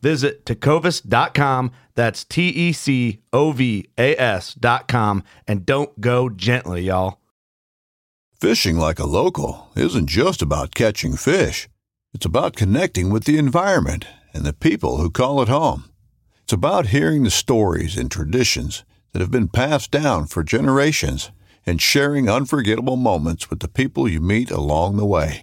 Visit tecovas.com. That's T E C O V A S.com. And don't go gently, y'all. Fishing like a local isn't just about catching fish, it's about connecting with the environment and the people who call it home. It's about hearing the stories and traditions that have been passed down for generations and sharing unforgettable moments with the people you meet along the way.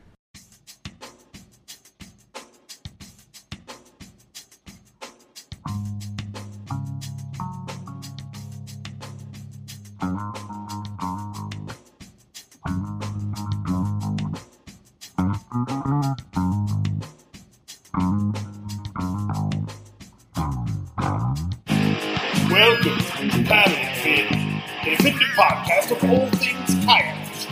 Welcome to Paddle and Fin, an authentic podcast of all things kayak fishing.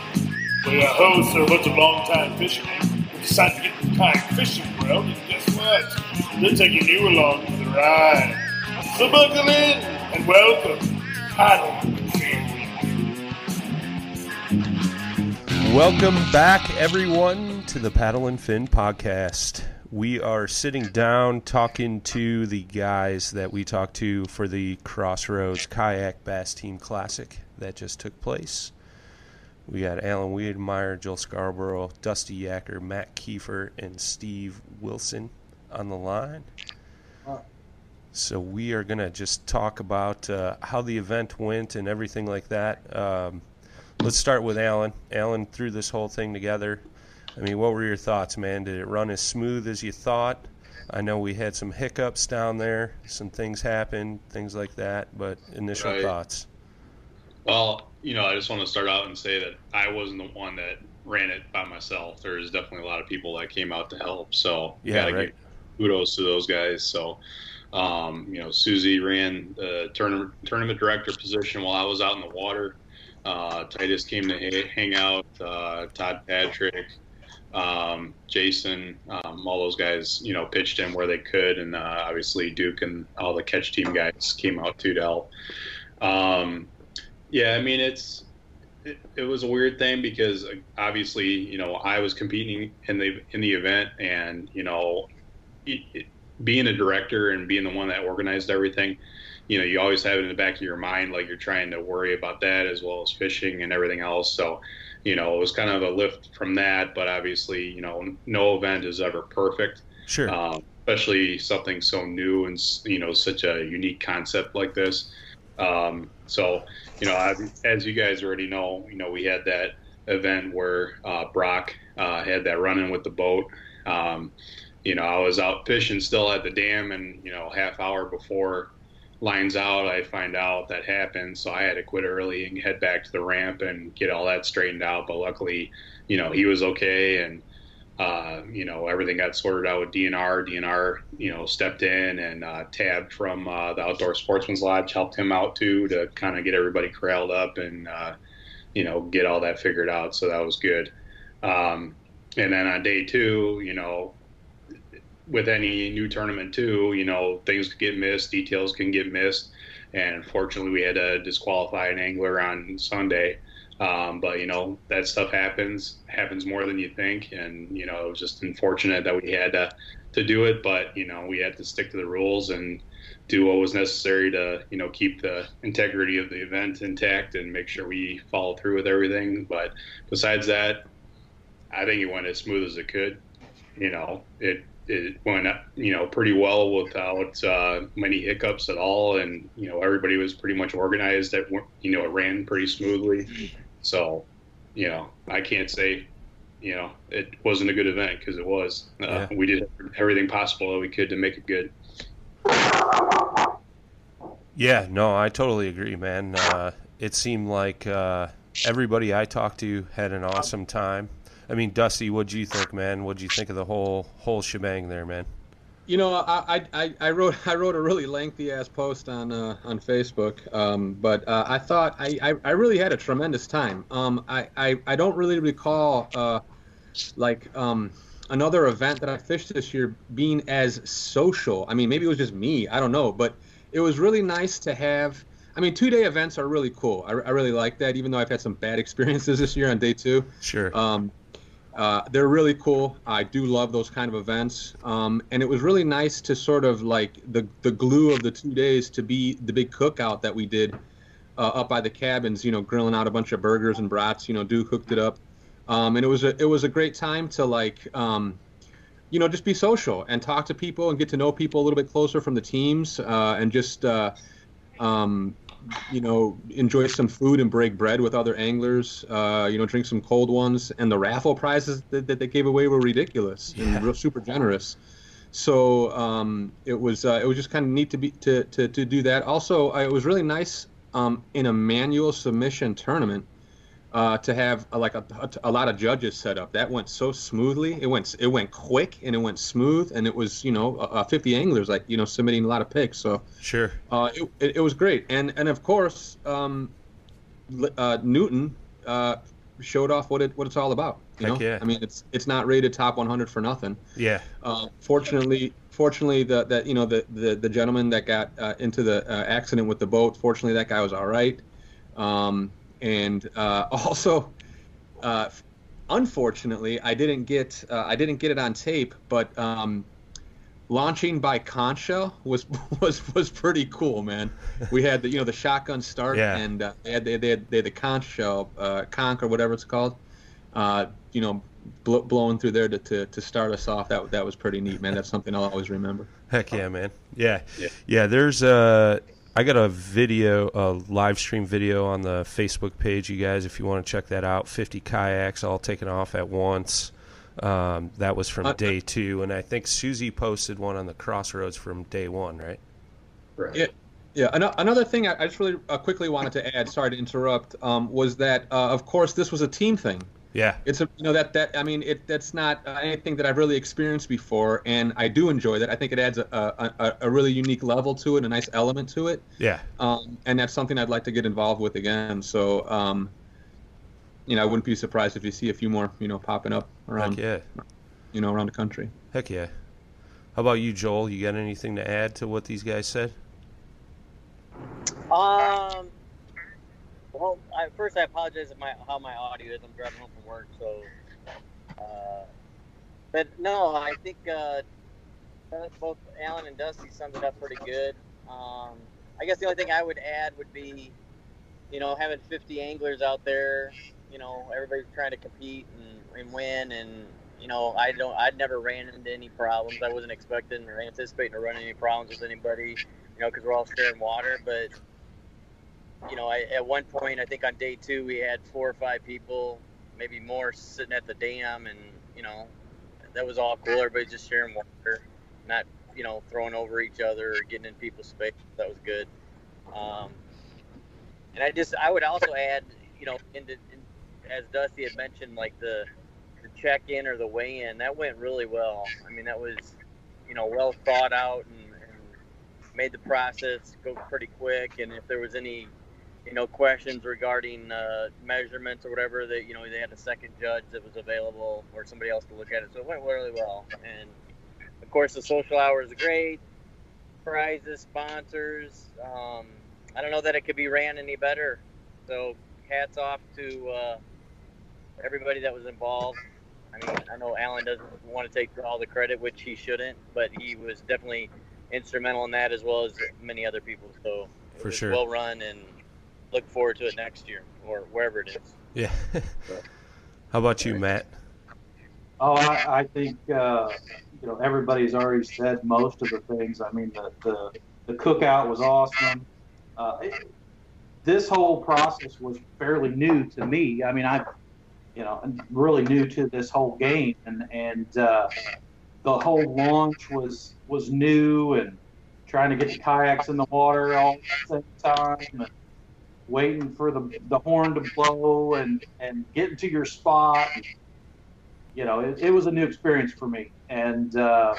Where our hosts are a bunch of long-time fishermen who decided to get in the kayak fishing world, and guess what? They're taking you along for the ride. So buckle in and welcome to Paddle and Fin. Welcome back, everyone, to the Paddle and Fin podcast. We are sitting down talking to the guys that we talked to for the Crossroads Kayak Bass Team Classic that just took place. We got Alan Wiedemeyer, Joel Scarborough, Dusty Yacker, Matt Kiefer, and Steve Wilson on the line. So we are going to just talk about uh, how the event went and everything like that. Um, let's start with Alan. Alan threw this whole thing together. I mean, what were your thoughts, man? Did it run as smooth as you thought? I know we had some hiccups down there, some things happened, things like that, but initial Right. thoughts. Well, you know, I just want to start out and say that I wasn't the one that ran it by myself. There's definitely a lot of people that came out to help. So Yeah, gotta right. give kudos to those guys. So, um, you know, Susie ran the tournament tournament director position while I was out in the water. Uh, Titus came to ha- hang out. Uh, Todd Patrick, um, Jason, um, all those guys, you know, pitched in where they could, and uh, obviously Duke and all the catch team guys came out too to help. Um, yeah, I mean it's it, it was a weird thing because uh, obviously you know I was competing in the in the event and you know it, it, being a director and being the one that organized everything, you know you always have it in the back of your mind like you're trying to worry about that as well as fishing and everything else. So you know it was kind of a lift from that, but obviously you know no event is ever perfect Sure. um, especially something so new and you know such a unique concept like this. Um, so, you know, I, as you guys already know, you know, we had that event where uh, Brock uh, had that run in with the boat. Um, you know, I was out fishing still at the dam, and you know, half hour before lines out, I find out that happened. So I had to quit early and head back to the ramp and get all that straightened out. But luckily, you know, he was okay, and uh, you know, everything got sorted out with DNR. DNR, you know, stepped in and uh, Tab from uh, the Outdoor Sportsman's Lodge helped him out too to kind of get everybody corralled up and, uh, you know, get all that figured out. So that was good. Um, and then on day two, you know, with any new tournament too, you know, things could get missed, details can get missed. And unfortunately, we had to disqualify an angler on Sunday. Um, but you know that stuff happens happens more than you think, and you know it was just unfortunate that we had to to do it. But you know we had to stick to the rules and do what was necessary to you know keep the integrity of the event intact and make sure we follow through with everything. But besides that, I think it went as smooth as it could. You know it it went you know pretty well without uh, many hiccups at all, and you know everybody was pretty much organized. That you know it ran pretty smoothly. So, you know, I can't say, you know, it wasn't a good event because it was. Uh, Yeah. We did everything possible that we could to make it good. Yeah, no, I totally agree, man. Uh, it seemed like uh, everybody I talked to had an awesome time. I mean, Dusty, what do you think, man? What do you think of the whole whole shebang there, man? You know, I, I, I wrote I wrote a really lengthy ass post on uh, on Facebook, um, but uh, I thought I, I, I really had a tremendous time. Um, I, I, I don't really recall uh, like um, another event that I fished this year being as social. I mean, maybe it was just me. I don't know, but it was really nice to have. I mean, two day events are really cool. I, I really like that, even though I've had some bad experiences this year on day two. Sure. Um, uh, they're really cool. I do love those kind of events, um, and it was really nice to sort of like the the glue of the two days to be the big cookout that we did uh, up by the cabins. You know, grilling out a bunch of burgers and brats. You know, Duke hooked it up, um, and it was a it was a great time to like. Um, you know, just be social and talk to people and get to know people a little bit closer from the teams, uh, and just uh, um, you know, enjoy some food and break bread with other anglers. Uh, you know, drink some cold ones, and the raffle prizes that, that they gave away were ridiculous Yeah. and real super generous. So um, it was uh, it was just kind of neat to be to, to, to do that. Also, uh, it was really nice um, in a manual submission tournament uh, to have uh, like a, a, a lot of judges set up. That went so smoothly. It went it went quick and it went smooth, and it was you know uh, 50 anglers like you know submitting a lot of picks. So Sure. uh, it, it, it was great, and and of course, um, uh, Newton uh, showed off what it what it's all about. You Heck know, yeah. I mean, it's it's not rated top 100 for nothing. Yeah. Fortunately, fortunately, the that you know the the, the gentleman that got uh, into the uh, accident with the boat, fortunately, that guy was all right. Um, and uh, also, uh, unfortunately, I didn't get uh, I didn't get it on tape, but um, launching by Concha was was was pretty cool, man. We had the you know the shotgun start, Yeah. and uh, they had they, they had they had the conch shell, uh, conch or whatever it's called. Uh, you know, bl- blowing through there to, to, to start us off. That that was pretty neat, man. That's something I'll always remember. Heck yeah, man. Yeah. Yeah. Yeah, there's a I got a video, a live stream video on the Facebook page, you guys, if you want to check that out. 50 kayaks all taken off at once. Um, that was from Uh, day two, and I think Susie posted one on the Crossroads from day one, right? Right. Yeah. Yeah, another thing I I just really uh, quickly wanted to add, sorry to interrupt, um, was that uh, of course this was a team thing. Yeah. It's a you know that that I mean it that's not uh, anything that I've really experienced before, and I do enjoy that. I think it adds a, a, a, a really unique level to it, a nice element to it, Yeah. um, and that's something I'd like to get involved with again. So, um, you know, I wouldn't be surprised if you see a few more, you know, popping up around, Heck yeah. you know, around the country. Heck yeah. How about you, Joel? You got anything to add to what these guys said? Um. Well, I, first I apologize my how my audio is. I'm driving home from work, so. Uh, but no, I think uh, both Alan and Dusty summed it up pretty good. Um, I guess the only thing I would add would be, you know, having 50 anglers out there. You know, everybody's trying to compete and, and win, and you know, I don't, I'd never ran into any problems. I wasn't expecting or anticipating to run into any problems with anybody you know, because we're all sharing water. But you know, I, at one point, I think on day two, we had four or five people, maybe more, sitting at the dam, and you know, that was all cool. Everybody's just sharing water, not you know throwing over each other or getting in people's space. That was good. Um, and I just, I would also add, you know, into, in, as Dusty had mentioned, like the the check-in or the weigh-in, that went really well. I mean, that was, you know, well thought out and, and made the process go pretty quick. And if there was any, you know, questions regarding uh, measurements or whatever, that you know they had a second judge that was available or somebody else to look at it. So it went really well. And of course, the social hours are great. Prizes, sponsors. Um, I don't know that it could be ran any better. So hats off to uh, everybody that was involved. I mean, I know Alan doesn't want to take all the credit, which he shouldn't, but he was definitely instrumental in that as well as many other people. So it For was sure. well run and look forward to it next year or wherever it is. Yeah. How about you, Matt? Oh, I, I think uh, you know everybody's already said most of the things. I mean, the the, the cookout was awesome. Uh, it, this whole process was fairly new to me. I mean, I've you know, really new to this whole game, and and uh, the whole launch was was new, and trying to get the kayaks in the water all at the same time, and waiting for the the horn to blow, and and getting to your spot. You know, it, it was a new experience for me, and uh,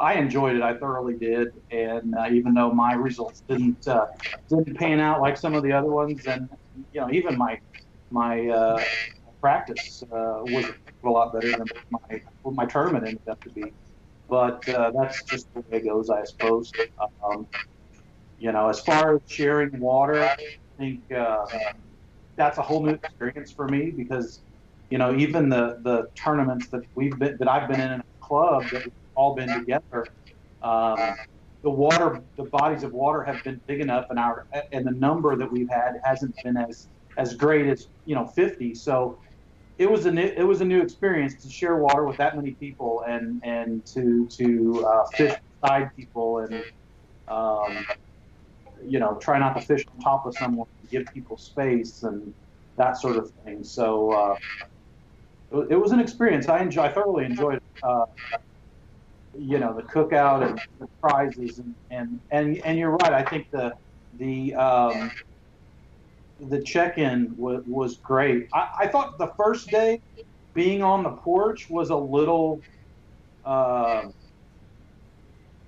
I enjoyed it. I thoroughly did, and uh, even though my results didn't uh, didn't pan out like some of the other ones, and you know, even my my uh, practice uh, was a lot better than my my tournament ended up to be. But uh, that's just the way it goes, I suppose. Um, you know, as far as sharing water, think uh, that's a whole new experience for me because, you know, even the the tournaments that we've been that I've been in in a club that we've all been together. Um, the water, the bodies of water have been big enough, and our and the number that we've had hasn't been as as great as you know 50. So it was a new, it was a new experience to share water with that many people and and to to uh, fish beside people and um, you know try not to fish on top of someone give people space and that sort of thing. So uh, it, was an experience. I enjoy I thoroughly enjoyed. Uh, you know the cookout and the prizes and and and, and you're right. I think the the um, the check-in was, was great. I, I thought the first day being on the porch was a little. Uh,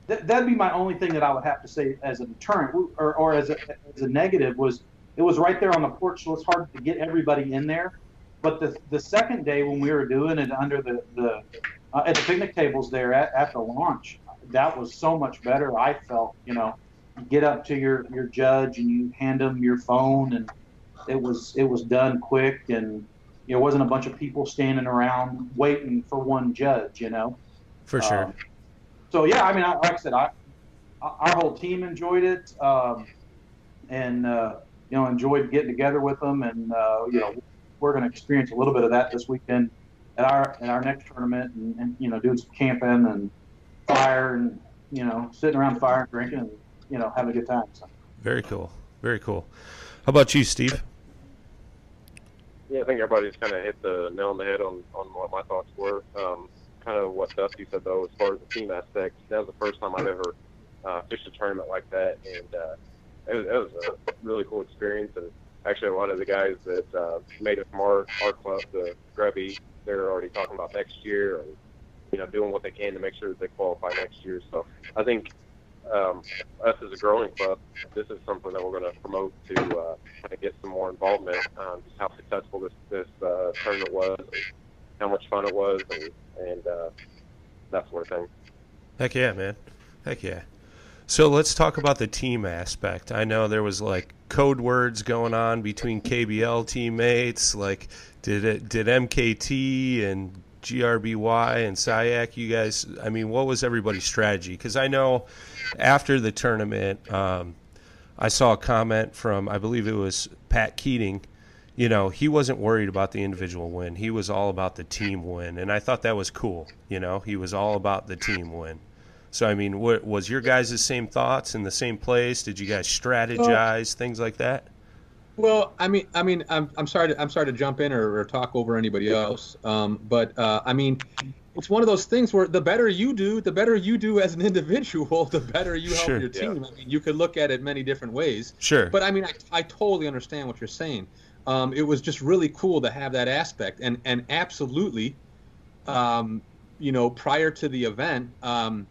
th- that'd be my only thing that I would have to say as a deterrent or, or as, a, as a negative was it was right there on the porch, so it's hard to get everybody in there. But the the second day when we were doing it under the the uh, at the picnic tables there at, at the launch, that was so much better. I felt, you know, you get up to your your judge and you hand them your phone and it was it was done quick and you know, it wasn't a bunch of people standing around waiting for one judge, you know. For sure. Um, so yeah, I mean, I, like I said, I, our whole team enjoyed it, um, and uh, you know, enjoyed getting together with them, and uh, you know, we're going to experience a little bit of that this weekend at our at our next tournament, and, and you know, doing some camping and fire, and you know, sitting around the fire and drinking, and you know, having a good time. So. Very cool. Very cool. How about you, Steve? Yeah, I think everybody's kind of hit the nail on the head on, on what my thoughts were. Um, kind of what Dusty said though, as far as the team aspect, that was the first time I've ever uh, fished a tournament like that, and uh, it, was, it was a really cool experience. And actually, a lot of the guys that uh, made it from our our club, the Grubby, they're already talking about next year and you know doing what they can to make sure that they qualify next year. So I think um, us as a growing club, this is something that we're going to promote to uh, kind of get some more involvement. Um, just how successful this this uh, tournament was, and how much fun it was, and and uh, that sort of thing. Heck yeah, man. Heck yeah. So let's talk about the team aspect. I know there was like code words going on between KBL teammates. Like, did it did MKT and GRBY and SIAC, you guys, I mean, what was everybody's strategy? Because I know after the tournament, um, I saw a comment from, I believe it was Pat Keating. You know, he wasn't worried about the individual win. He was all about the team win. And I thought that was cool. You know, he was all about the team win. So, I mean, what, was your guys' same thoughts in the same place? Did you guys strategize, things like that? Well, I mean, I mean, I'm, I'm sorry to I'm sorry to jump in or, or talk over anybody else, um, but uh, I mean, it's one of those things where the better you do, the better you do as an individual, the better you help Sure. your team. I mean, you could look at it many different ways. Sure. But I mean, I, I totally understand what you're saying. Um, it was just really cool to have that aspect, and and absolutely, um, you know, prior to the event, um,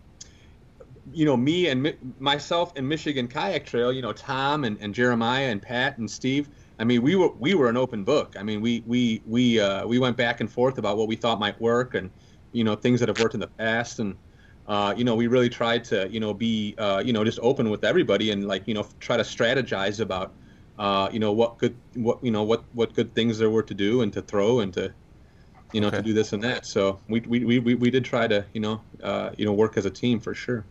you know, me and mi- myself and Michigan Kayak Trail, you know, Tom and, and Jeremiah and Pat and Steve. I mean, we were we were an open book. I mean, we we we uh, we went back and forth about what we thought might work, and you know, things that have worked in the past, and uh, you know, we really tried to you know be uh, you know just open with everybody and like you know try to strategize about uh, you know what good what you know what what good things there were to do and to throw and to you know Okay. to do this and that. So we we, we, we we did try to you know uh, you know work as a team for sure.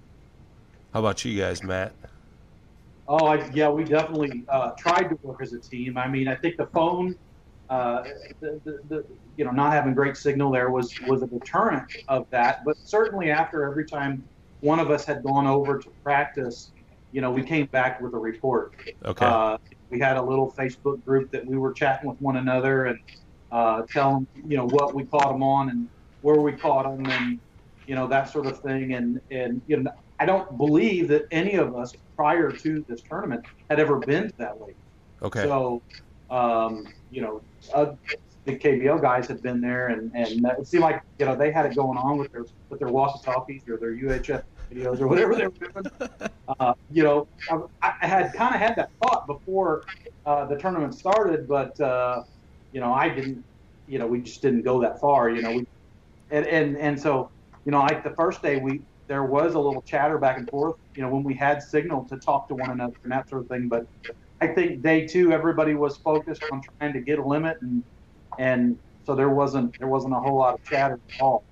How about you guys, Matt? Oh, I, yeah, we definitely uh, tried to work as a team. I mean, I think the phone, uh, the, the, the, you know, not having great signal there was was a deterrent of that. But certainly after every time one of us had gone over to practice, you know, we came back with a report. Okay. We had a little Facebook group that we were chatting with one another, and uh, tell them, you know, what we caught them on and where we caught them and, you know, that sort of thing. And, and, you know, I don't believe that any of us prior to this tournament had ever been to that lake. Okay. So, um, you know, uh, the KBL guys had been there, and and it seemed like you know they had it going on with their with their walkie-talkies or their UHF radios or whatever they were doing. Uh, you know, I, I had kind of had that thought before uh, the tournament started, but uh, you know, I didn't. You know, we just didn't go that far. You know, we and and and so you know, like the first day we there was a little chatter back and forth. You know, when we had signal to talk to one another and that sort of thing, but. I think day two, everybody was focused on trying to get a limit, and and so there wasn't there wasn't a whole lot of chatter at all.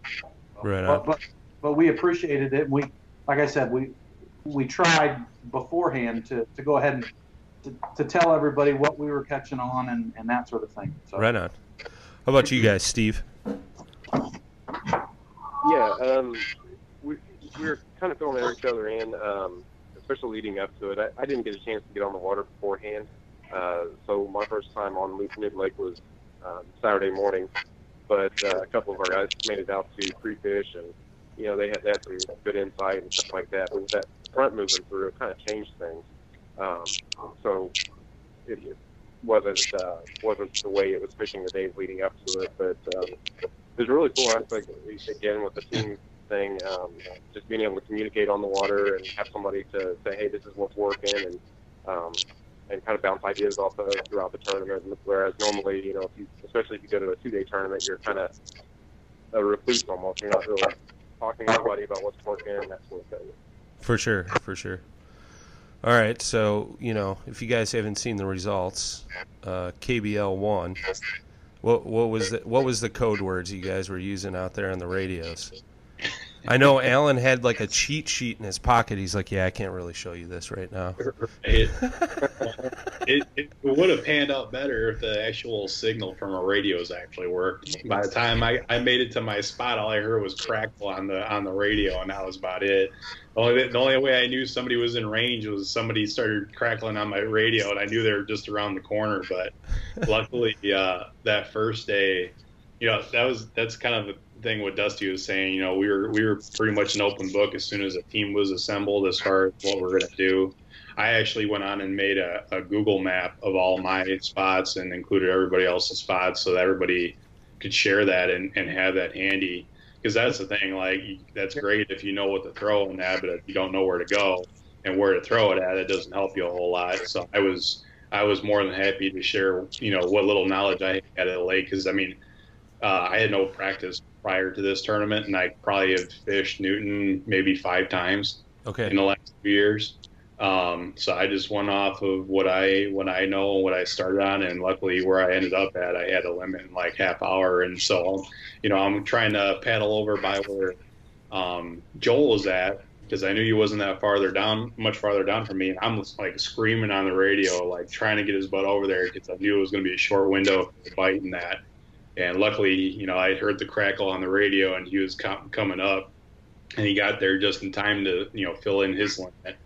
Right But but, but we appreciated it. We like I said, we we tried beforehand to, to go ahead and to, to tell everybody what we were catching on and, and that sort of thing. So Right on. How about you guys, Steve? Yeah, um, we, we were kind of throwing each other in, um, especially leading up to it. I, I didn't get a chance to get on the water beforehand, uh, so my first time on Loop Mid Lake was um, Saturday morning. But uh, a couple of our guys made it out to pre-fish, and you know they had, some good insight and stuff like that. But with that front moving through, it kind of changed things. Um, so it, wasn't uh, wasn't the way it was fishing the days leading up to it, but um, it was a really cool aspect again with the team thing, um, just being able to communicate on the water and have somebody to say, hey, this is what's working, and um, and kind of bounce ideas off of throughout the tournament. Whereas normally, you know, if you, especially if you go to a two-day tournament, you're kind of a recluse almost. You're not really talking to anybody about what's working and that sort of thing. For sure, for sure. All right, so you know, if you guys haven't seen the results, uh, KBL won. What what was the, what was the code words you guys were using out there on the radios? I know Alan had like a cheat sheet in his pocket. He's like, "Yeah, I can't really show you this right now." It, it, it would have panned out better if the actual signal from our radios actually worked. By the time I, I made it to my spot, all I heard was crackle on the on the radio, and that was about it. The only, the only way I knew somebody was in range was somebody started crackling on my radio, and I knew they were just around the corner. But luckily, uh, that first day, you know, that was that's kind of thing what Dusty was saying. You know, we were we were pretty much an open book as soon as a team was assembled as far as what we're going to do. I actually went on and made a, a Google map of all my spots and included everybody else's spots so that everybody could share that and, and have that handy. Because that's the thing, like that's great if you know what to throw in that, but if you don't know where to go and where to throw it at, it doesn't help you a whole lot. So I was I was more than happy to share, you know, what little knowledge I had at the lake. Because I mean, uh, I had no practice prior to this tournament, and I probably have fished Newton maybe five times Okay. in the last few years. Um, so I just went off of what I what I know, what I started on, and luckily where I ended up at, I had a limit in like half hour, and so you know I'm trying to paddle over by where um, Joel was at because I knew he wasn't that farther down, much farther down from me, and I'm like screaming on the radio, like trying to get his butt over there because I knew it was going to be a short window biting that. And luckily, you know, I heard the crackle on the radio, and he was com- coming up, and he got there just in time to you know fill in his limit.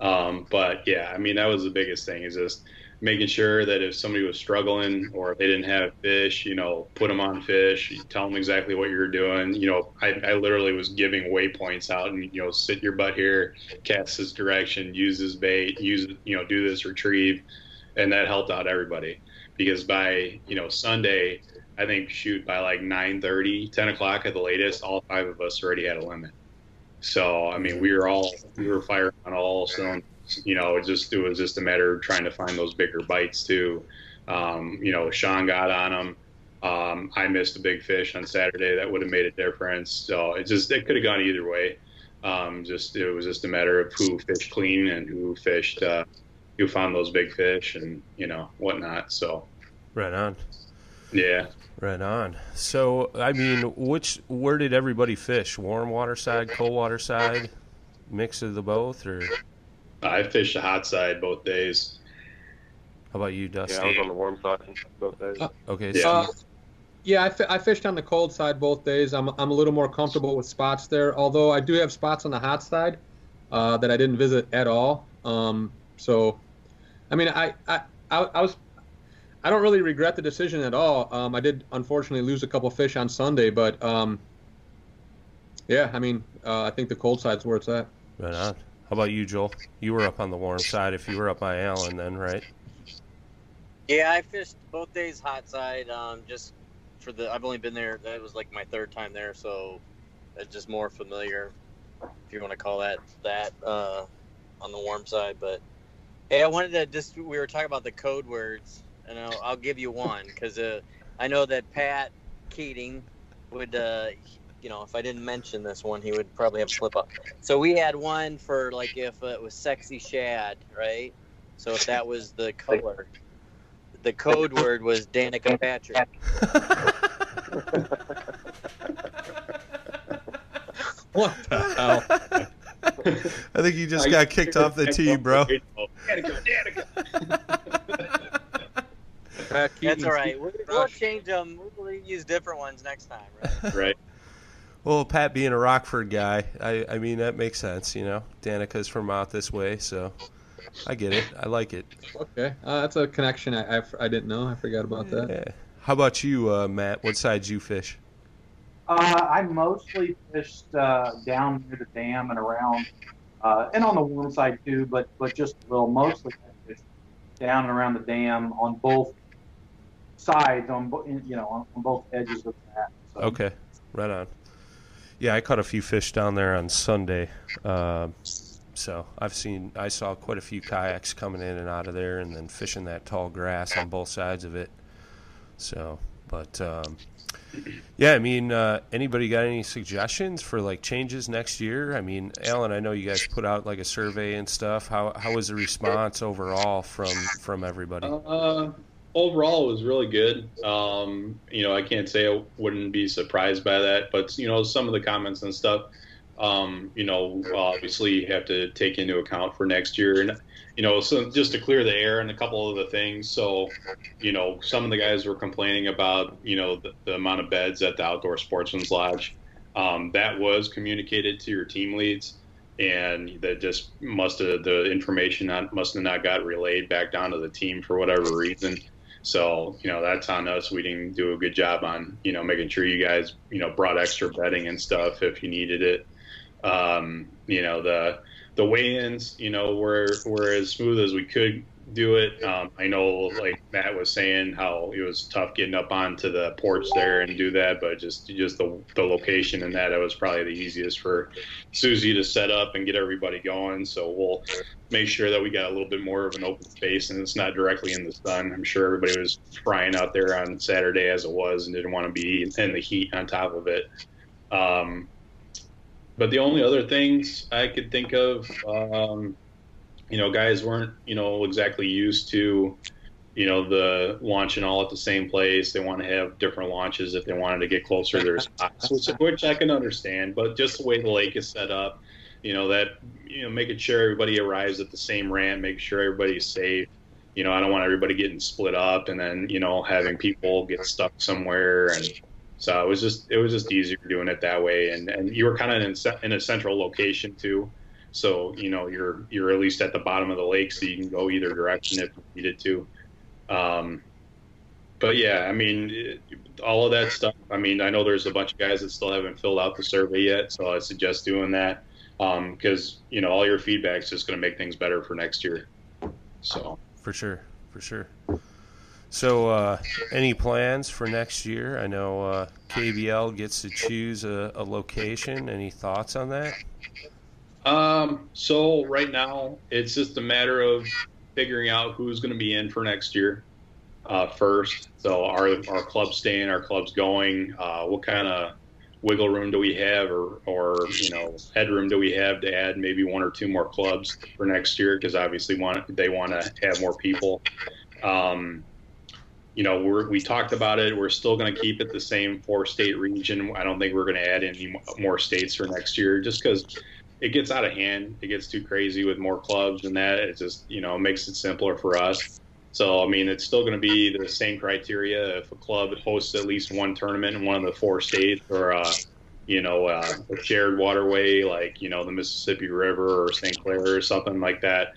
Um, but yeah, I mean that was the biggest thing is just making sure that if somebody was struggling or if they didn't have fish, you know, put them on fish, tell them exactly what you're doing. You know, I, I literally was giving waypoints out and, you know, sit your butt here, cast this direction, use this bait, use, you know, do this retrieve. And that helped out everybody because by, you know, Sunday, I think shoot by like 9 10 o'clock at the latest, all five of us already had a limit. So, I mean, we were all, we were firing on all cylinders you know, it just it was just a matter of trying to find those bigger bites too. Um, you know, Sean got on them. Um, I missed a big fish on Saturday that would have made a difference. So it just it could have gone either way. Um, just it was just a matter of who fished clean and who fished, uh, who found those big fish and you know whatnot. So Right on. Yeah, Right on. So, I mean, which where did everybody fish? Warm water side, cold water side, mix of the both, or I fished the hot side both days. how about you, Dusty? Yeah, I was on the warm side both days. Uh, Okay, Yeah. so Uh, yeah, I, fished on the cold side both days. I'm, I'm a little more comfortable with spots there, although I do have spots on the hot side uh, that I didn't visit at all. Um, so, I mean, I, I, I, I was I don't really regret the decision at all. Um, I did unfortunately lose a couple fish on Sunday, but um, yeah, I mean, uh, I think the cold side's where it's at. Right on. How about you, Joel? You were up on the warm side. If you were up by Alan, then right? Yeah, I fished both days hot side. Um, just for the, I've only been there. That was like my third time there, so it's just more familiar, if you want to call that that uh, on the warm side. But hey, I wanted to just we were talking about the code words, and I'll, I'll give you one because uh, I know that Pat Keating would, uh, you know, if I didn't mention this one, he would probably have a slip up. So we had one for like if it was sexy shad, right? So if that was the color, the code word was Danica Patrick. What the hell? I think you just got kicked off the tee, bro. Pat That's all right. We'll, we'll change them. We'll use different ones next time, right? right. Well, Pat being a Rockford guy, I, I mean that makes sense. You know, Danica's from out this way, so I get it. I like it. Okay, uh, that's a connection I, I, I didn't know. I forgot about that. Yeah. How about you, uh, Matt? What sides you fish? Uh, I mostly fished uh, down near the dam and around, uh, and on the warm side too, but but just a little. Mostly I fished down and around the dam on both sides, on you know on, on both edges of that. So. Okay, right on. Yeah, I caught a few fish down there on Sunday. Um, so I've seen, I saw quite a few kayaks coming in and out of there, and then fishing that tall grass on both sides of it. So, but um, yeah, I mean, uh, anybody got any suggestions for like changes next year? I mean, Alan, I know you guys put out like a survey and stuff. How how was the response overall from from everybody? Uh, overall, it was really good. Um, you know, I can't say I wouldn't be surprised by that, but you know, some of the comments and stuff, um, you know, obviously you have to take into account for next year. And you know, so just to clear the air and a couple of the things. So, you know, some of the guys were complaining about you know the, the amount of beds at the outdoor sportsman's lodge. Um, that was communicated to your team leads and that just must have the information not, must have not got relayed back down to the team for whatever reason. So you know that's on us. We didn't do a good job on you know making sure you guys you know brought extra bedding and stuff if you needed it. Um, you know the the weigh-ins you know were were as smooth as we could do it. Um, I know like Matt was saying how it was tough getting up onto the porch there and do that, but just just the the location and that it was probably the easiest for Susie to set up and get everybody going. So we'll make sure that we got a little bit more of an open space and it's not directly in the sun. I'm sure everybody was frying out there on Saturday as it was and didn't want to be in the heat on top of it. Um, but the only other things I could think of, um, you know, guys weren't, you know, exactly used to, you know, the launching all at the same place. They want to have different launches if they wanted to get closer to their spots, which, which I can understand. But just the way the lake is set up, you know, that, you know, making sure everybody arrives at the same ramp, make sure everybody's safe. You know, I don't want everybody getting split up and then, you know, having people get stuck somewhere. And so it was just, it was just easier doing it that way. And, and you were kind of in, in a central location too. So, you know, you're, you're at least at the bottom of the lake so you can go either direction if needed to. Um, but yeah, I mean, all of that stuff. I mean, I know there's a bunch of guys that still haven't filled out the survey yet, so I suggest doing that because you know all your feedback is just going to make things better for next year. So For sure, for sure. So, uh, any plans for next year? I know uh, KBL gets to choose a, a location. Any thoughts on that? Um, so right now it's just a matter of figuring out who's going to be in for next year uh, first. So our our club's staying, our club's going. Uh, what kind of wiggle room do we have, or or you know headroom do we have to add maybe one or two more clubs for next year? Because obviously want they want to have more people. Um, you know, we're, we talked about it. We're still going to keep it the same four state region. I don't think we're going to add any more states for next year just because it gets out of hand. It gets too crazy with more clubs and that. It just, you know, makes it simpler for us. So, I mean, it's still going to be the same criteria if a club hosts at least one tournament in one of the four states or, uh, you know, uh, a shared waterway like, you know, the Mississippi River or St. Clair or something like that.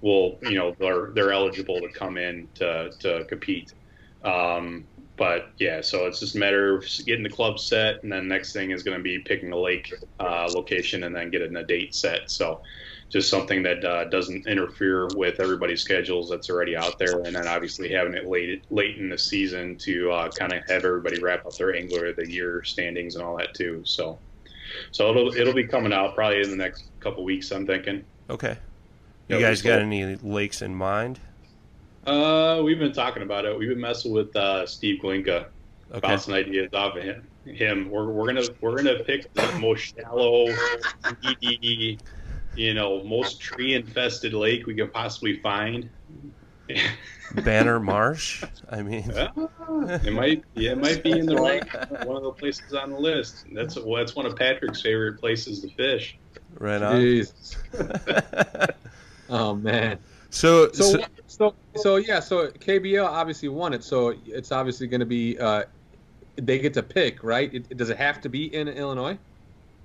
Will, you know, they're, they're eligible to come in to, to compete. Um, but yeah, so it's just a matter of getting the club set, and then next thing is going to be picking a lake uh, location and then getting a date set. So just something that uh, doesn't interfere with everybody's schedules that's already out there, and then obviously having it late late in the season to uh, kind of have everybody wrap up their angler of the year standings and all that too. So so it'll it'll be coming out probably in the next couple weeks. I'm thinking. Okay. You Yeah, guys got any lakes in mind? Uh, we've been talking about it. We've been messing with uh, Steve Glinka, Okay. bouncing ideas off of him. Him, we're, we're gonna we're gonna pick the most shallow, weedy, you know, most tree infested lake we can possibly find. Banner Marsh. I mean, Ah, it might yeah, it might be in the right one of the places on the list. That's well, that's one of Patrick's favorite places to fish. right on. Oh man. So, So, so so so yeah. So KBL obviously won it. So it's obviously going to be. Uh, they get to pick, right? It, does it have to be in Illinois?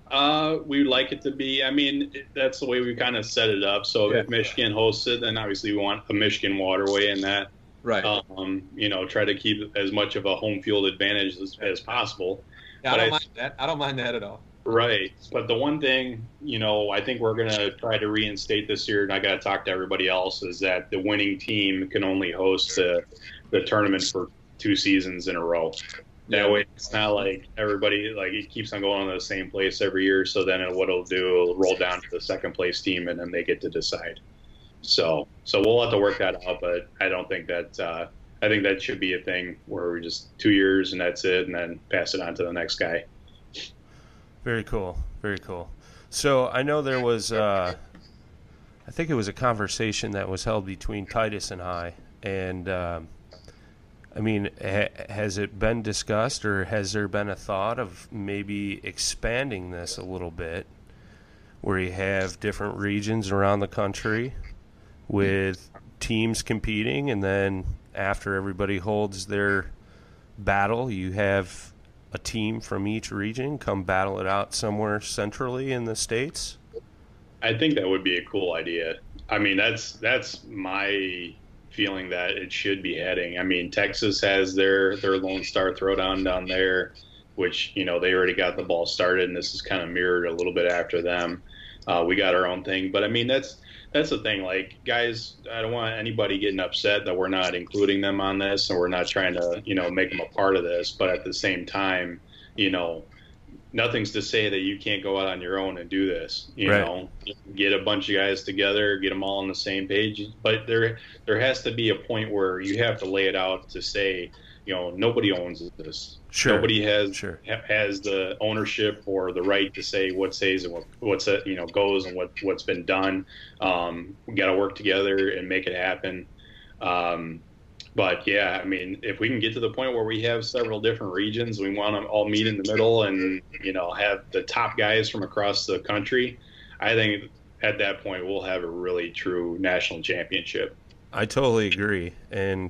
Uh, we would like it to be. I mean, it- that's the way we kind of set it up. So Yeah. if Michigan hosts it, then obviously we want a Michigan waterway in that. Right. Um, you know, try to keep as much of a home field advantage as, as possible. yeah, I don't mind that. I don't mind that at all. Right. But the one thing, you know, I think we're going to try to reinstate this year, and I got to talk to everybody else, is that the winning team can only host the, the tournament for two seasons in a row. That way, it's not like everybody, like, it keeps on going to the same place every year. So then what it'll do, it'll roll down to the second place team, and then they get to decide. So, so we'll have to work that out, but I don't think that, uh, I think that should be a thing where we just two years and that's it, and then pass it on to the next guy. Very cool. Very cool. So I know there was, uh, I think it was a conversation that was held between Titus and I, and um, I mean, ha- has it been discussed, or has there been a thought of maybe expanding this a little bit, where you have different regions around the country with teams competing, and then after everybody holds their battle, you have a team from each region come battle it out somewhere centrally in the states. I think that would be a cool idea. I mean, that's that's my feeling that it should be heading. I mean, Texas has their their Lone Star Throwdown down there, which you know they already got the ball started, and this is kind of mirrored a little bit after them. Uh, we got our own thing, but I mean that's that's the thing. Like guys, I don't want anybody getting upset that we're not including them on this, and we're not trying to you know make them a part of this. But at the same time, you know, nothing's to say that you can't go out on your own and do this. You Right. know, get a bunch of guys together, get them all on the same page. But there, there has to be a point where you have to lay it out to say, you know, nobody owns this. Sure. Nobody has Sure. ha- has the ownership or the right to say what stays and what what's uh, you know goes and what what's been done. Um, we got to work together and make it happen. Um, but yeah, I mean, if we can get to the point where we have several different regions, we want them all meet in the middle and you know have the top guys from across the country. I think at that point we'll have a really true national championship. I totally agree. And,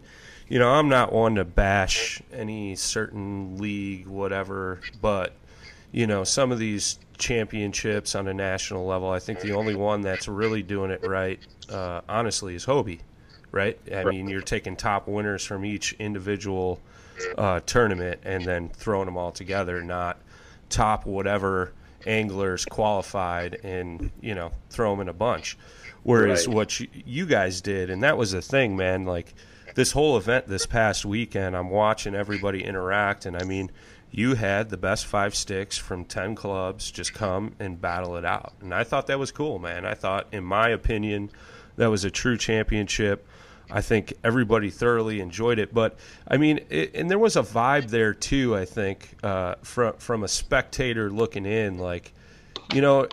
you know, I'm not one to bash any certain league, whatever, but, you know, some of these championships on a national level, I think the only one that's really doing it right, uh, honestly, is Hobie, right? I mean, you're taking top winners from each individual uh, tournament and then throwing them all together, not top whatever anglers qualified and, you know, throw them in a bunch. Whereas Right. what you, you guys did, and that was the thing, man. Like this whole event this past weekend, I'm watching everybody interact, and I mean, you had the best five sticks from 10 clubs just come and battle it out. And I thought that was cool, man. I thought, in my opinion, that was a true championship. I think everybody thoroughly enjoyed it. But, I mean, it, and there was a vibe there, too, I think, uh, from, from a spectator looking in. Like, you know,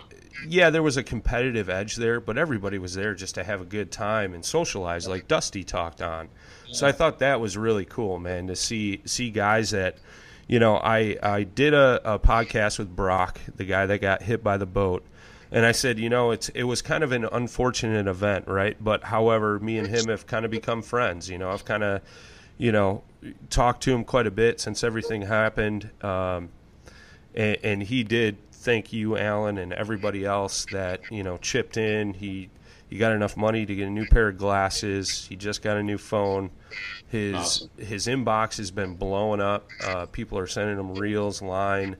yeah, there was a competitive edge there, but everybody was there just to have a good time and socialize, like Dusty talked on. So I thought that was really cool, man, to see see guys that, you know, I I did a, a podcast with Brock, the guy that got hit by the boat, and I said, you know, it's it was kind of an unfortunate event, right? But however, me and him have kind of become friends. You know, I've kind of, you know, talked to him quite a bit since everything happened. Um, and, and he did thank you, Alan, and everybody else that you know chipped in. He he got enough money to get a new pair of glasses. He just got a new phone. His Awesome. his inbox has been blowing up. Uh, people are sending him reels, line,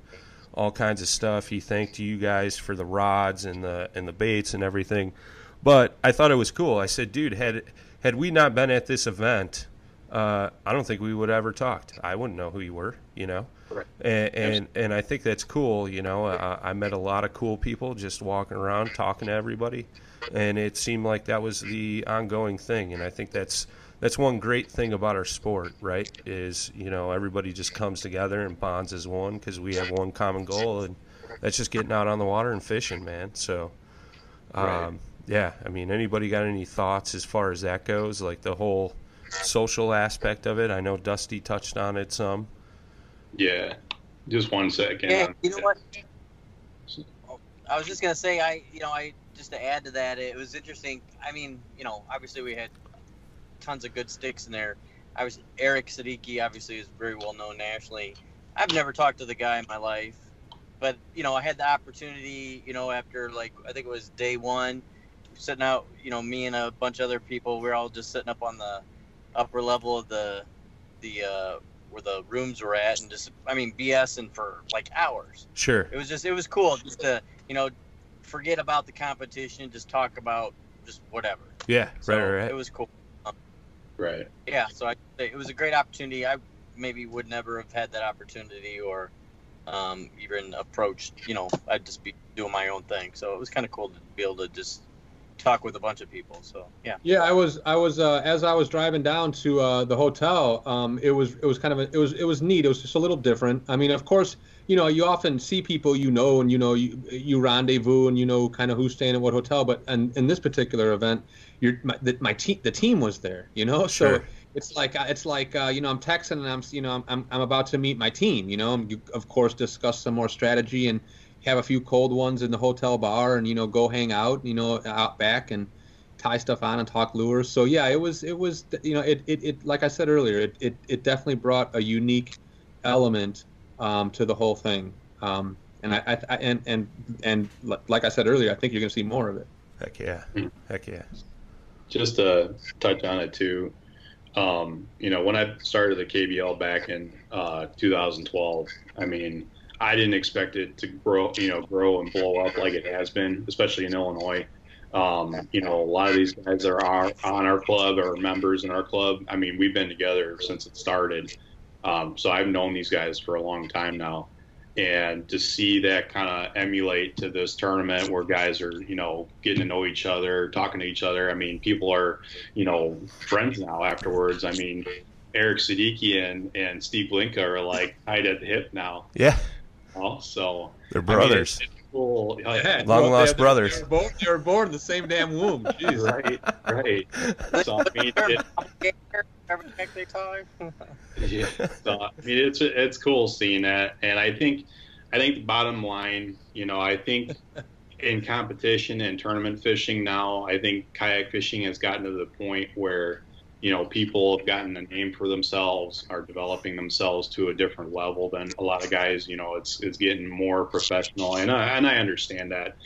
all kinds of stuff. He thanked you guys for the rods and the and the baits and everything. But I thought it was cool. I said, dude, had had we not been at this event, uh, I don't think we would have ever talked. I wouldn't know who you were, you know. Right. And and, and I think that's cool. You know, I, I met a lot of cool people just walking around talking to everybody, and it seemed like that was the ongoing thing. And I think that's that's one great thing about our sport, right? Is you know everybody just comes together and bonds as one because we have one common goal, and that's just getting out on the water and fishing, man. So, um, Right. yeah, I mean, anybody got any thoughts as far as that goes? Like the whole social aspect of it. I know Dusty touched on it some. Yeah. Just one second. Yeah, you know what? I was just gonna say, I, you know, I just to add to that, it was interesting. I mean, you know, obviously we had tons of good sticks in there. I was Eric Siddiqui, obviously, is very well known nationally. I've never talked to the guy in my life, but you know, I had the opportunity, you know, after like I think it was day one, sitting out, you know, me and a bunch of other people, we are all just sitting up on the upper level of the the uh, where the rooms were at, and just I mean, BSing for like hours Sure. it was just it was cool just to you know forget about the competition just talk about just whatever Yeah. so right. Right. it was cool Right. yeah so I, it was a great opportunity i maybe would never have had that opportunity or um, even approached you know i'd just be doing my own thing so it was kind of cool to be able to just talk with a bunch of people so yeah Yeah, I was I was uh, as I was driving down to uh, the hotel. Um, it was it was kind of a, it was it was neat. It was just a little different. I mean, of course, you know, you often see people you know, and you know you you rendezvous, and you know kind of who's staying at what hotel. But in, in this particular event, your my, the, my team the team was there. You know, so Sure. it's like uh, it's like uh, you know I'm texting and I'm you know I'm, I'm I'm about to meet my team. You know, I'm, you, of course discuss some more strategy and have a few cold ones in the hotel bar and you know go hang out you know out back and tie stuff on and talk lures. So yeah, it was it was you know it it, it like I said earlier, it, it it definitely brought a unique element um, to the whole thing. Um, and I, I, I and and and like I said earlier, I think you're going to see more of it. Heck yeah. Hmm. Heck yeah. just to touch on it too, um, you know, when I started the KBL back in uh, 2012, I mean, I didn't expect it to grow, you know, grow and blow up like it has been, especially in Illinois. Um, you know, a lot of these guys are on our club or members in our club. I mean, we've been together since it started. Um, so I've known these guys for a long time now. And to see that kind of emulate to this tournament where guys are, you know, getting to know each other, talking to each other. I mean, people are, you know, friends now afterwards. I mean, Eric Siddiqui and, and Steve Blinka are like tied at the hip now. Yeah. You know? So They're I mean, brothers. it's, it's cool. Oh, yeah. Long Well, lost they- brothers. They were, born, they were born in the same damn womb. Jeez. Right, right. So I mean, it, Every heck they talk. yeah. So I mean, it's it's cool seeing that, and I think I think the bottom line, you know, I think in competition and tournament fishing now, I think kayak fishing has gotten to the point where you know people have gotten a name for themselves, are developing themselves to a different level than a lot of guys. You know, it's it's getting more professional, and I, and I understand that,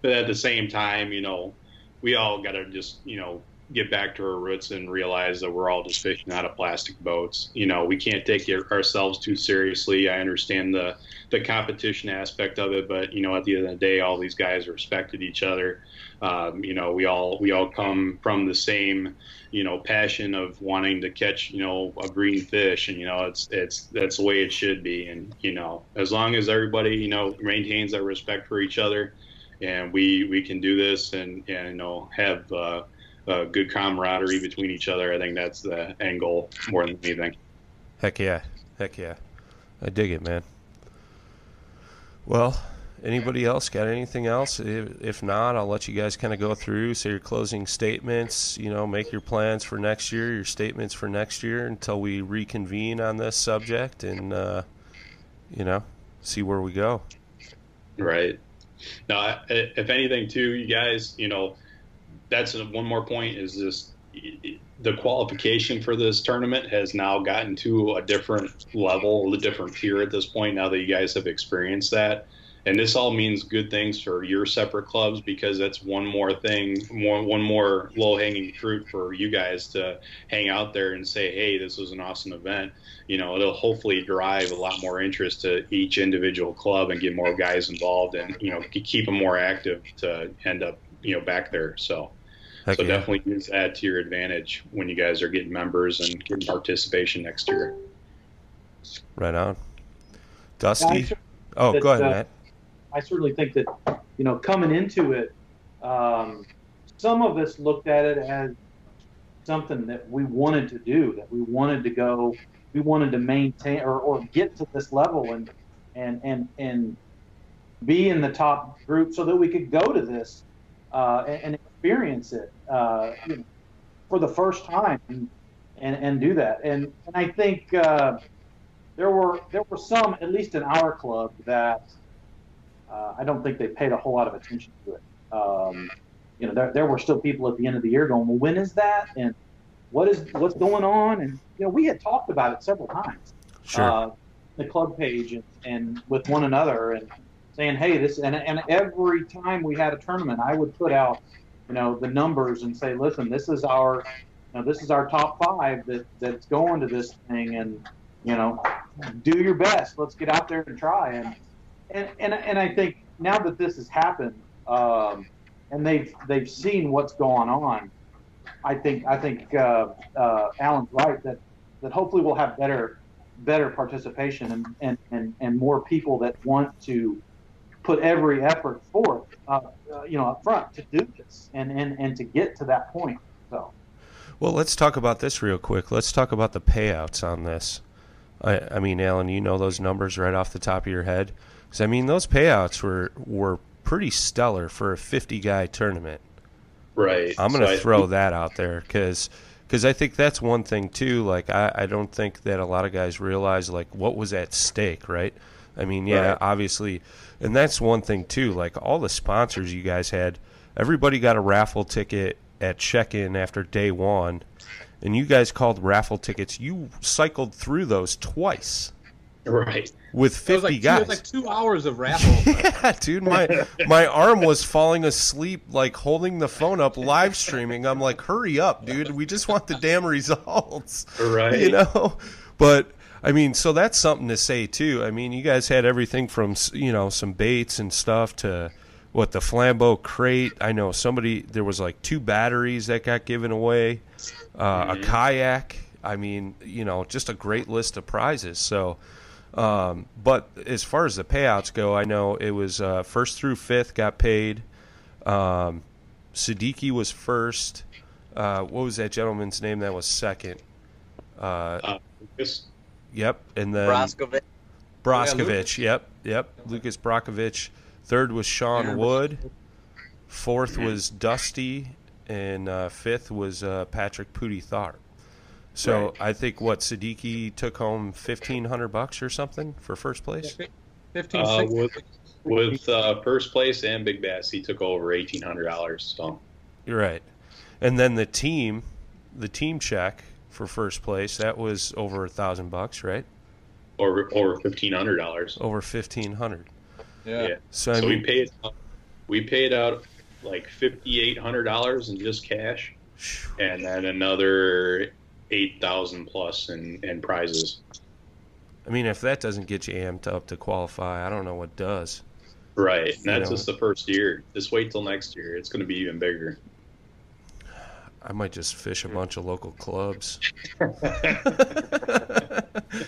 but at the same time, you know, we all got to just you know get back to our roots and realize that we're all just fishing out of plastic boats. You know, we can't take ourselves too seriously. I understand the the competition aspect of it, but you know, at the end of the day, all these guys respected each other. Um, you know, we all we all come from the same you know passion of wanting to catch you know a green fish, and you know, it's it's that's the way it should be. And you know, as long as everybody you know maintains that respect for each other. And we, we can do this and, and you know have uh, uh, good camaraderie between each other. I think that's the goal more than anything. Heck yeah. Heck yeah. I dig it, man. Well, anybody else got anything else? If, if not, I'll let you guys kind of go through, say your closing statements, you know, make your plans for next year, your statements for next year until we reconvene on this subject and, uh, you know, see where we go. Right. Now, if anything, too, you guys, you know, that's one more point is this the qualification for this tournament has now gotten to a different level, a different tier at this point. Now that you guys have experienced that, and this all means good things for your separate clubs because that's one more thing, one one more low hanging fruit for you guys to hang out there and say, hey, this was an awesome event. You know, it'll hopefully drive a lot more interest to each individual club and get more guys involved and you know keep them more active to end up you know back there. So. Heck so yeah. definitely use that to your advantage when you guys are getting members and getting participation next year. Right on. Dusty. Oh, go ahead, uh, Matt. I certainly think that, you know, coming into it, um, some of us looked at it as something that we wanted to do, that we wanted to go, we wanted to maintain or, or get to this level and and and and be in the top group so that we could go to this uh, and, and experience it uh, you know, for the first time and, and and do that. And and I think uh, there were there were some, at least in our club, that uh, I don't think they paid a whole lot of attention to it. Um, you know, there, there were still people at the end of the year going, "Well, when is that? And what is what's going on?" And you know, we had talked about it several times, Sure. uh, the club page and, and with one another, and saying, "Hey, this." And and every time we had a tournament, I would put out, you know, the numbers and say, "Listen, this is our, you know, this is our top five that that's going to this thing, and you know, do your best. Let's get out there and try." And and and, and I think now that this has happened, um, and they've they've seen what's going on, I think I think uh, uh, Alan's right that that hopefully we'll have better better participation and, and, and, and more people that want to put every effort forth, uh, you know, up front to do this and, and, and to get to that point. So. Well, let's talk about this real quick. Let's talk about the payouts on this. I, I mean, Alan, you know those numbers right off the top of your head. 'Cause, I mean, those payouts were were pretty stellar for a 50 guy tournament. Right. I'm going to I throw think- that out there because I think that's one thing too. Like I, I don't think that a lot of guys realize like what was at stake, right? I mean, yeah, Right. obviously, and that's one thing too. Like all the sponsors you guys had, everybody got a raffle ticket at check-in after day one, and you guys called raffle tickets. You cycled through those twice Right. with It was 50 like two, it guys. was like two hours of raffle. Yeah, dude, my my arm was falling asleep, like holding the phone up, live streaming. I'm like, hurry up, dude. We just want the damn results, Right. you know. But I mean, so that's something to say too. I mean, you guys had everything from you know some baits and stuff to what the flambeau crate. I know somebody there was like two batteries that got given away, uh, a kayak. I mean, you know, just a great list of prizes. So. Um, but as far as the payouts go, I know it was uh, first through fifth got paid. Um, Siddiqui was first. Uh, what was that gentleman's name that was second? Uh, Uh, this, yep, and then Broskovic. Broskovich. yep, yep. Lucas Brockovich. Third was Sean Wood. Fourth was Dusty, and uh, fifth was uh, Patrick Pooty Tharp. So Right. I think what Siddiqui took home fifteen hundred bucks or something for first place. 15, uh, with with uh, first place and Big Bass, he took over eighteen hundred dollars. So You're right. And then the team, the team check for first place, that was over a thousand bucks, right? over over fifteen hundred dollars. Over fifteen hundred. yeah. Yeah. So I so we paid we paid out like fifty eight hundred dollars in just cash, and then another eight thousand plus in, in prizes. I mean, if that doesn't get you amped up to qualify, I don't know what does. Right. And that's know. just the first year. Just wait till next year. It's going to be even bigger. I might just fish a bunch of local clubs.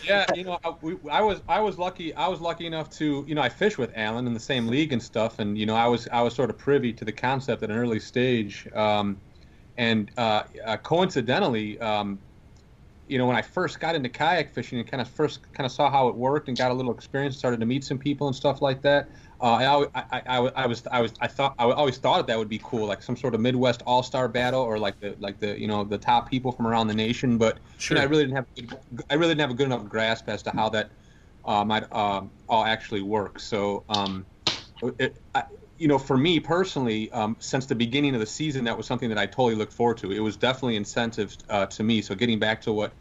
yeah, you know, I, we, I was I was lucky. I was lucky enough to, you know, I fish with Alan in the same league and stuff, and you know, I was I was sort of privy to the concept at an early stage, um, and uh, uh, coincidentally, um, you know, when I first got into kayak fishing and kind of first kind of saw how it worked and got a little experience, started to meet some people and stuff like that. Uh, I, I, I, I, was I was I thought I always thought that would be cool, like some sort of Midwest All Star battle, or like the like the you know the top people from around the nation. But Sure. you know, I really didn't have I really didn't have a good enough grasp as to how that uh, might um, all actually work. So, um, it, I, you know, for me personally, um, since the beginning of the season, that was something that I totally looked forward to. It was definitely incentive uh, to me. So, getting back to what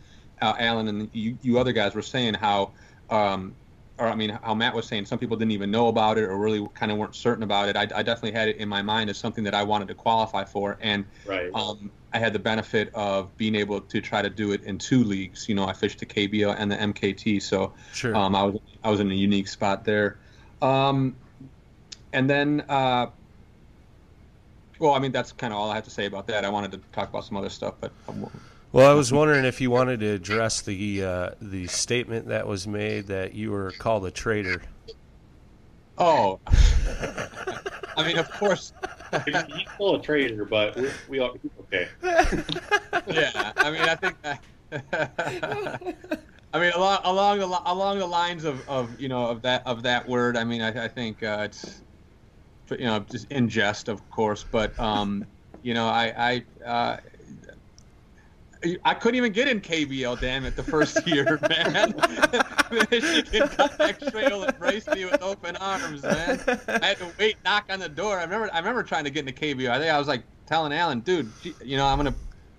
uh, Alan and you, you other guys were saying, how um, or I mean, how Matt was saying, some people didn't even know about it or really kind of weren't certain about it. I, I definitely had it in my mind as something that I wanted to qualify for, and Right. um, I had the benefit of being able to try to do it in two leagues. You know, I fished the KBO and the MKT, so Sure. um, I was I was in a unique spot there. Um, and then, uh, well, I mean, that's kind of all I have to say about that. I wanted to talk about some other stuff, but um, Well, I was wondering if you wanted to address the uh, the statement that was made that you were called a traitor. oh, I mean, of course, He's still a traitor, but we, we all okay. yeah. I mean, I think. I mean, along along the along the lines of, of you know of that of that word. I mean, I, I think uh, it's you know just in jest, of course, but um, you know, I I. Uh, I couldn't even get in KBL, damn it, the first year, man. Michigan Kayak Trail embraced me with open arms, man. I had to wait, knock on the door. I remember, I remember trying to get into KBL. I think I was like telling Alan, dude, you know, I'm gonna,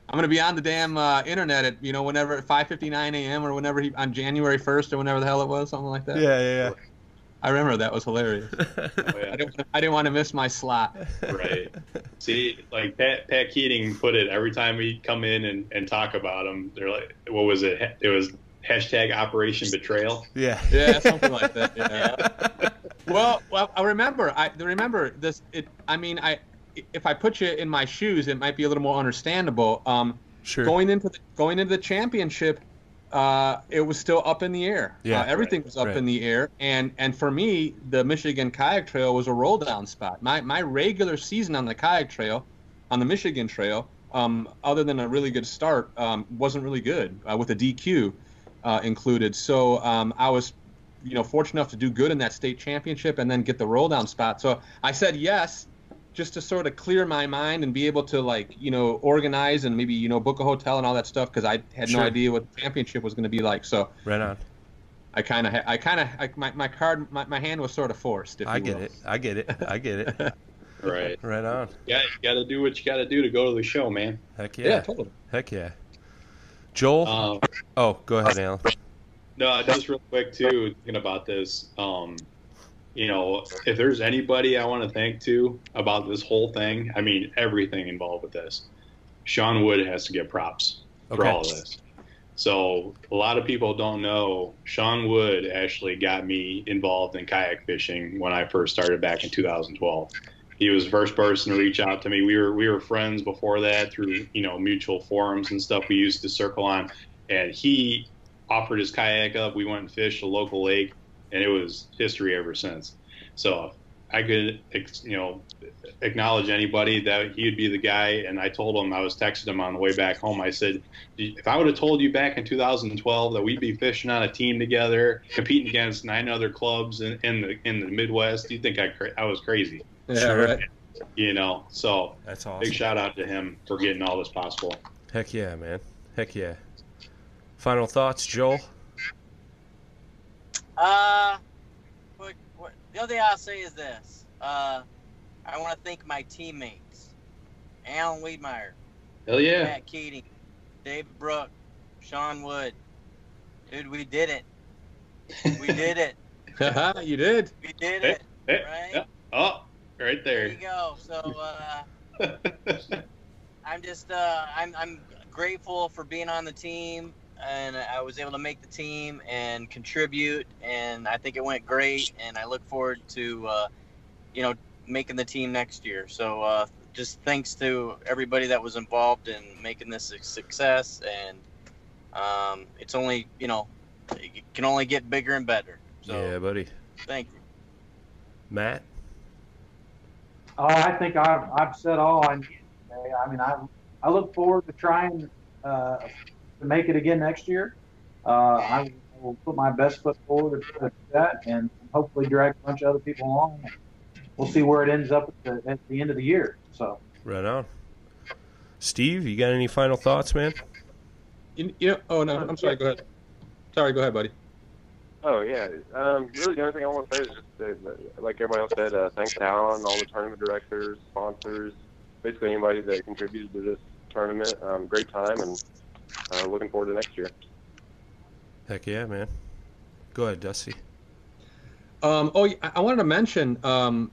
I'm gonna be on the damn uh, internet at, you know, whenever at 5:59 a.m. or whenever he on January 1st or whenever the hell it was, something like that. Yeah, Yeah, yeah, I remember that was hilarious. Oh, I didn't, I didn't want to miss my slot. Right. See, like Pat, Pat Keating put it every time we come in and, and talk about him. They're like, what was it? It was hashtag Operation Betrayal. yeah. Yeah, something like that. Yeah. well, well, I remember. I remember this. It. I mean, I. If I put you in my shoes, it might be a little more understandable. Um, Sure. going into the, going into the championship, uh, it was still up in the air. Yeah, uh, everything was up right. in the air, and and for me, the Michigan Kayak Trail was a roll down spot. My my regular season on the kayak trail, on the Michigan Trail, um, other than a really good start, um, wasn't really good uh, with a DQ uh, included. So um, I was, you know, fortunate enough to do good in that state championship and then get the roll down spot. So I said yes, just to sort of clear my mind and be able to like, you know, organize and maybe you know book a hotel and all that stuff because I had Sure. no idea what the championship was going to be like. So Right on. I kind of, I kind of, my, my card, my, my hand was sort of forced. If I you get will. it. I get it. I get it. Right. Right on. Yeah, you got to do what you got to do to go to the show, man. Heck Yeah, yeah. totally. Heck yeah. Joel. Um, oh, go ahead, Alan. No, just real quick too, thinking about this. Um, you know, if there's anybody I want to thank to about this whole thing, I mean everything involved with this, Sean Wood has to get props for Okay. all of this. So a lot of people don't know Sean Wood actually got me involved in kayak fishing when I first started back in 2012. He was the first person to reach out to me. We were we were friends before that through you know mutual forums and stuff we used to circle on, and he offered his kayak up. We went and fished a local lake, and it was history ever since. So I could, you know, acknowledge anybody that he would be the guy. And I told him I was texting him on the way back home. I said, if I would have told you back in 2012 that we'd be fishing on a team together, competing against nine other clubs in, in the in the Midwest, do you think I cra- I was crazy? Yeah, right. You know. So That's awesome. big shout out to him for getting all this possible. Heck yeah, man. Heck yeah. Final thoughts, Joel? Uh, what, what, the other thing I'll say is this. Uh, I want to thank my teammates, Alan Wiedmeyer, Hell yeah. Matt Keating, David Brook, Sean Wood. Dude, we did it. We did it. you did. We did Hey, it. hey, Right? yeah. Oh, right There there. you go. So, uh, I'm just uh, I'm I'm grateful for being on the team, and I was able to make the team and contribute, and I think it went great, and I look forward to uh, you know making the team next year. So uh, just thanks to everybody that was involved in making this a success, and um, it's only you know it can only get bigger and better. So yeah, buddy. thank you. Matt? Oh, I think I've, I've said all I need today. I mean, I, I look forward to trying uh, to make it again next year. Uh, I will put my best foot forward to do that and hopefully drag a bunch of other people along. We'll see where it ends up at the, at the end of the year. So, Right on. Steve, you got any final thoughts, man? You, you know, oh no, I'm sorry. Go ahead. Sorry, go ahead, buddy. Oh yeah. Um, really, the only thing I want to say is just uh, like everybody else said, uh, thanks to Alan, all the tournament directors, sponsors, basically anybody that contributed to this tournament. Um, great time, and uh, looking forward to next year. Heck yeah, man. Go ahead, Dusty. Um, oh, I, I wanted to mention um,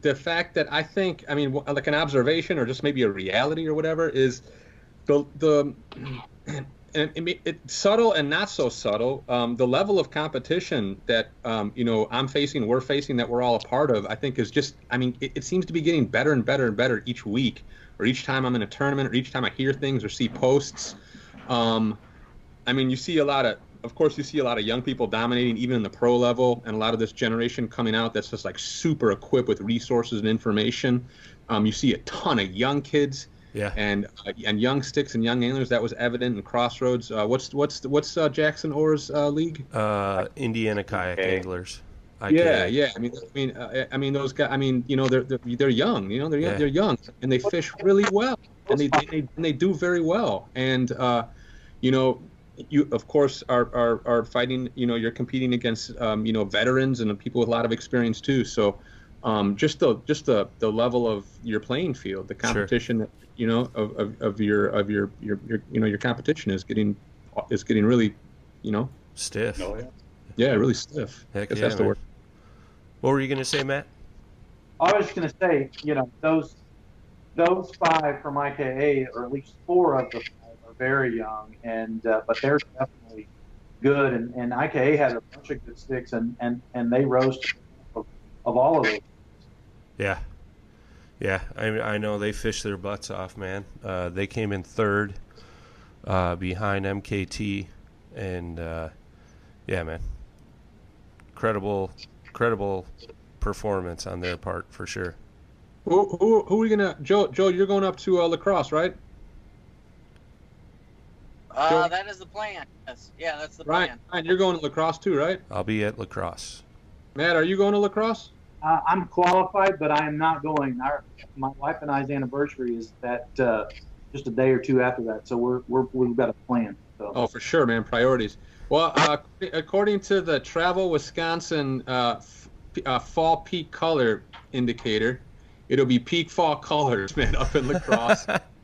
the fact that I think, I mean, like an observation or just maybe a reality or whatever is the the and it, it's subtle and not so subtle. Um, the level of competition that um, you know I'm facing, we're facing, that we're all a part of, I think is just. I mean, it, it, seems to be getting better and better and better each week, or each time I'm in a tournament, or each time I hear things or see posts. Um, I mean, you see a lot of, of course, you see a lot of young people dominating even in the pro level, and a lot of this generation coming out that's just like super equipped with resources and information. Um, you see a ton of young kids yeah. And uh, and young sticks and young anglers that was evident in Crossroads. Uh, what's what's what's uh, Jackson Orr's uh, league? Uh, Indiana Kayak okay. Anglers. Yeah, yeah. I mean, I mean, uh, I mean, those guys. I mean, you know, they're they're, they're young. You know, they're yeah. they're young and they fish really well, and they they, and they do very well. And you know, you of course are, are are fighting. You know, you're competing against um, you know veterans and people with a lot of experience too. So um, just the just the, the level of your playing field, the competition, sure. you know, of, of, of, your of your, your your you know your competition is getting is getting really, you know, stiff. Oh, yeah. yeah, really stiff. Heck yeah, that's the word. What were you going to say, Matt? I was going to say, you know, those those five from IKA, or at least four of the five, are very young, and uh, but they're definitely good. And, and IKA had a bunch of good sticks, and and and they rose to of all of them. Yeah, yeah. I I know they fished their butts off, man. Uh, they came in third uh, behind MKT, and uh, yeah, man, credible, credible performance on their part for sure. Who who, who are we gonna Joe? Joe, you're going up to uh, La Crosse, right? Uh, that is the plan. Yes. Yeah, that's the right. plan. Right. You're going to La Crosse too, right? I'll be at La Crosse. Matt, are you going to La Crosse? Uh, I'm qualified, but I am not going. Our, my wife and I's anniversary is that uh, just a day or two after that, so we're, we're we've got a plan. So. Oh, for sure, man. Priorities. Well, uh, according to the Travel Wisconsin uh, f- uh, fall peak color indicator, it'll be peak fall colors, man, up in La Crosse.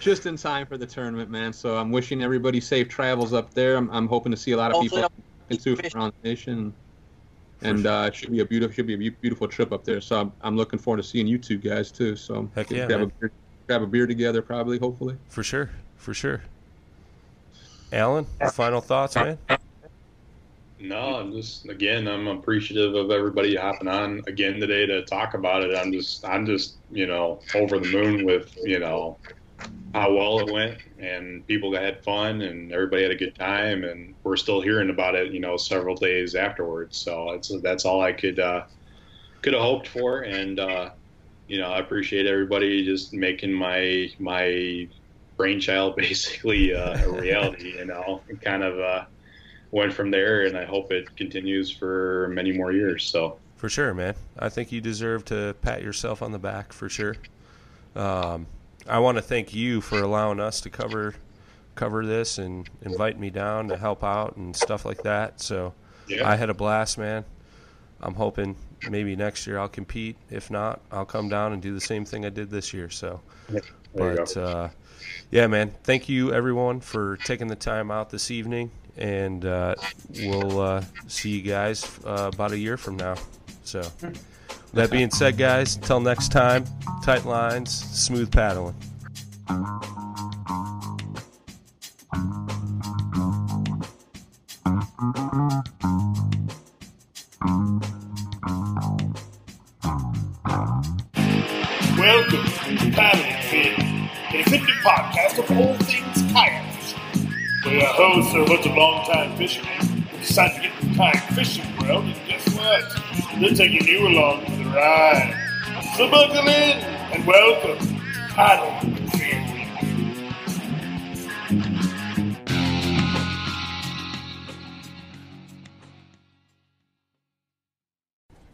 just in time for the tournament, man. So I'm wishing everybody safe travels up there. I'm, I'm hoping to see a lot of people into around the nation and uh, it should be a beautiful should be a beautiful trip up there. So I'm, I'm looking forward to seeing you two guys too. So Heck yeah, grab man. a beer, grab a beer together probably hopefully. For sure, for sure. Alan, final thoughts, man. No, I'm just again, I'm appreciative of everybody hopping on again today to talk about it. I'm just, I'm just, you know, over the moon with, you know, how well it went and people had fun and everybody had a good time and we're still hearing about it you know several days afterwards. So it's that's all i could uh could have hoped for and uh you know i appreciate everybody just making my my brainchild basically uh, a reality you know? Kind of uh went from there and i hope it continues for many more years so. For sure man. I think you deserve to pat yourself on the back for sure. Um I want to thank you for allowing us to cover cover this and invite me down to help out and stuff like that. So yeah. I had a blast, man. I'm hoping maybe next year I'll compete. If not, I'll come down and do the same thing I did this year. So, but uh, yeah, man, thank you everyone for taking the time out this evening, and uh, we'll uh, see you guys uh, about a year from now. So. That being said, guys, until next time, tight lines, smooth paddling. Welcome to Paddle N Fin, a fitness podcast of all things kayaks. We're hosts are a bunch of longtime fishermen who decided to get the kayak fishing world, and guess what? They're taking you along ride. So buckle in and welcome, Paddle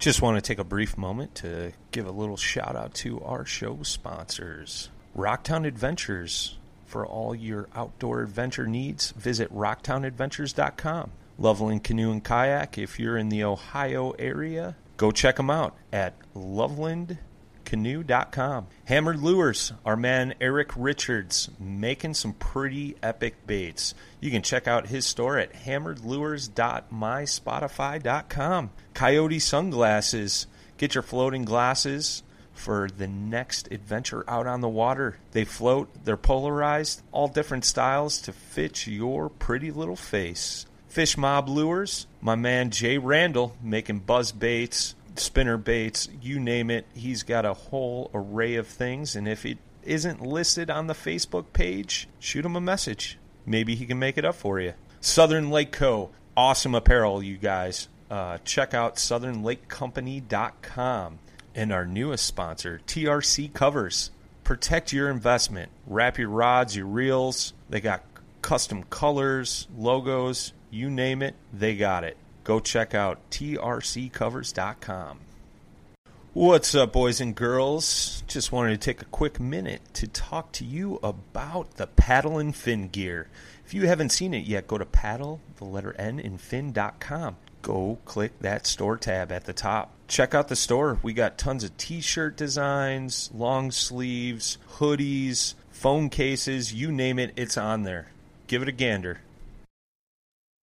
Just want to take a brief moment to give a little shout out to our show sponsors Rocktown Adventures. For all your outdoor adventure needs, visit rocktownadventures.com. Loveland Canoe and Kayak, if you're in the Ohio area, go check them out at lovelandcanoe.com. Hammered Lures, our man Eric Richards, making some pretty epic baits. You can check out his store at hammeredlures.myshopify.com. Coyote Sunglasses, get your floating glasses for the next adventure out on the water. They float, they're polarized, all different styles to fit your pretty little face. Fish Mob Lures, my man Jay Randall making buzz baits, spinner baits, you name it. He's got a whole array of things, and if it isn't listed on the Facebook page, shoot him a message. Maybe he can make it up for you. Southern Lake Co. Awesome apparel, you guys. Uh, check out southernlakecompany.com. And our newest sponsor, TRC Covers. Protect your investment. Wrap your rods, your reels. They got custom colors, logos, you name it, they got it. Go check out trccovers.com. What's up, boys and girls? Just wanted to take a quick minute to talk to you about the paddle and fin gear. If you haven't seen it yet, go to paddle, the letter N, and fin.com. Go click that store tab at the top. Check out the store. We got tons of t shirt designs, long sleeves, hoodies, phone cases, you name it, it's on there. Give it a gander.